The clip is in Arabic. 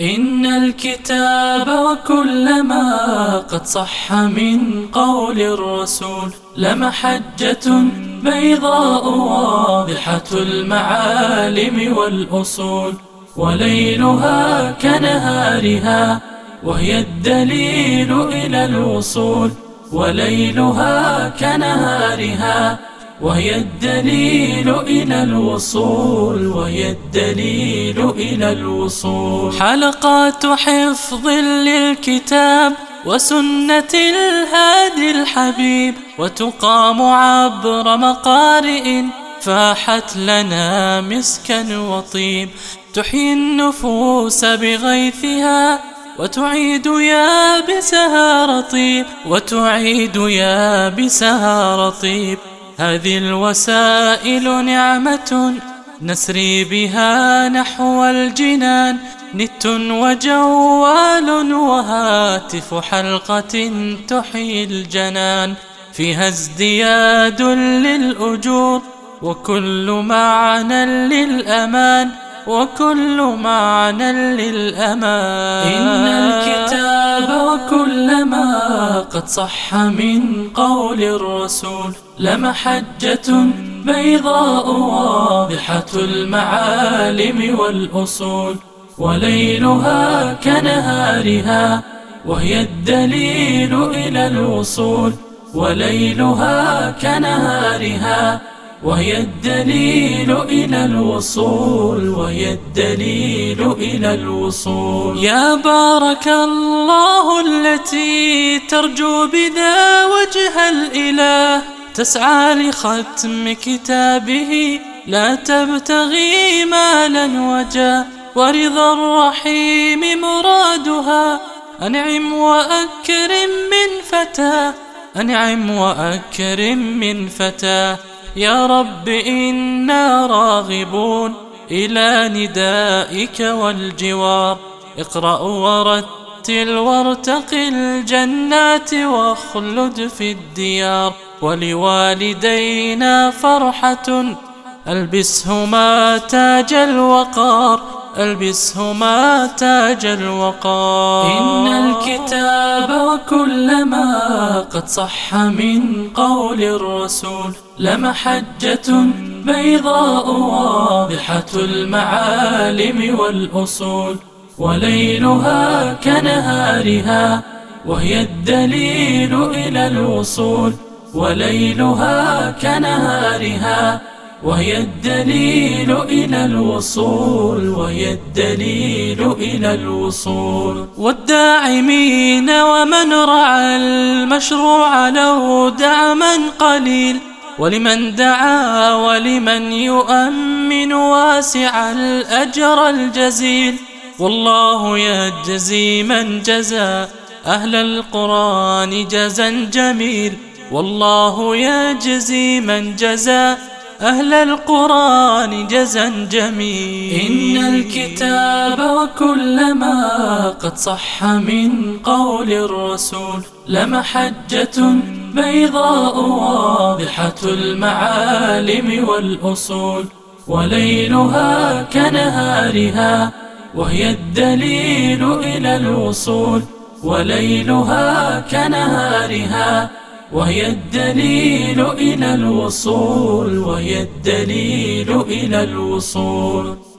إن الكتاب وكل ما قد صح من قول الرسول لمحجة بيضاء واضحة المعالم والأصول وليلها كنهارها وهي الدليل إلى الوصول وليلها كنهارها. وهي الدليل إلى الوصول وهي الدليل إلى الوصول. حلقات حفظ للكتاب وسنة الهادي الحبيب وتقام عبر مقارئ فاحت لنا مسكا وطيب. تحيي النفوس بغيثها وتعيد يابسها رطيب وتعيد يابسها رطيب هذه الوسائل نعمة نسري بها نحو الجنان نت وجوال وهاتف حلقة تحيي الجنان. فيها ازدياد للأجور وكل معنى للأمان وكل معنى للأمان. إن الكتاب وكل ما قد صح من قول الرسول. لمحجة بيضاء واضحة المعالم والأصول وليلها كنهارها وهي الدليل إلى الوصول وليلها كنهارها وهي الدليل إلى الوصول وهي الدليل إلى الوصول. يا بارك الله التي ترجو بذا وجه الإله تسعى لختم كتابه لا تبتغي مالا وجا. ورضا الرحيم مرادها أنعم وأكرم من فتى. أنعم وأكرم من فتى. يا رب إنا راغبون إلى ندائك والجوار. اقرأ ورتل وارتق الجنات واخلد في الديار. ولوالدينا فرحة. ألبسهما تاج الوقار ألبسهما تاج الوقار. إن الكتاب وكل ما قد صح من قول الرسول لمحجة بيضاء واضحة المعالم والأصول وليلها كنهارها وهي الدليل إلى الوصول. وليلها كنهارها وهي الدليل إلى الوصول وهي الدليل إلى الوصول. والداعمين ومن رعى المشروع له دعما قليل. ولمن دعا ولمن يؤمن واسع الأجر الجزيل. والله يجزي من جزى أهل القرآن جزا جميل. والله يجزي من جزى أهل القرآن جزا جميل إن الكتاب وكل ما قد صح من قول الرسول لمحجة بيضاء واضحة المعالم والأصول وليلها كنهارها وهي الدليل إلى الوصول وليلها كنهارها وهي الدليل إلى الوصول وهي الدليل إلى الوصول.